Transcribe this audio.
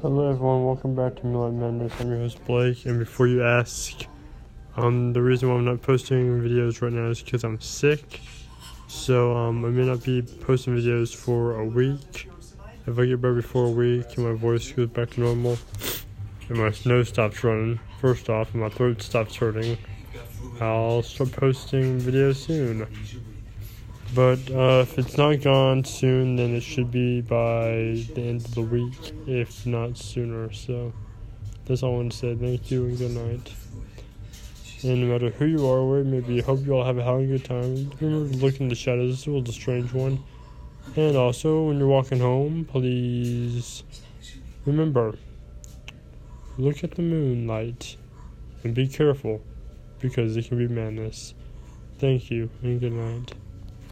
Hello everyone, welcome back to Midlife Madness. I'm your host Blake, and before you ask, um, the reason why I'm not posting videos right now is because I'm sick. So um, I may not be posting videos for a week. If I get better before a week and my voice goes back to normal, and my nose stops running, first off, and my throat stops hurting, I'll start posting videos soon. But uh, if it's not gone soon, then it should be by the end of the week, if not sooner. So that's all I want to say. Thank you and good night. And no matter who you are, where it may be, hope you all have a of a good time. Remember to look in the shadows. This was a strange one. And also, when you're walking home, please remember look at the moonlight and be careful because it can be madness. Thank you and good night.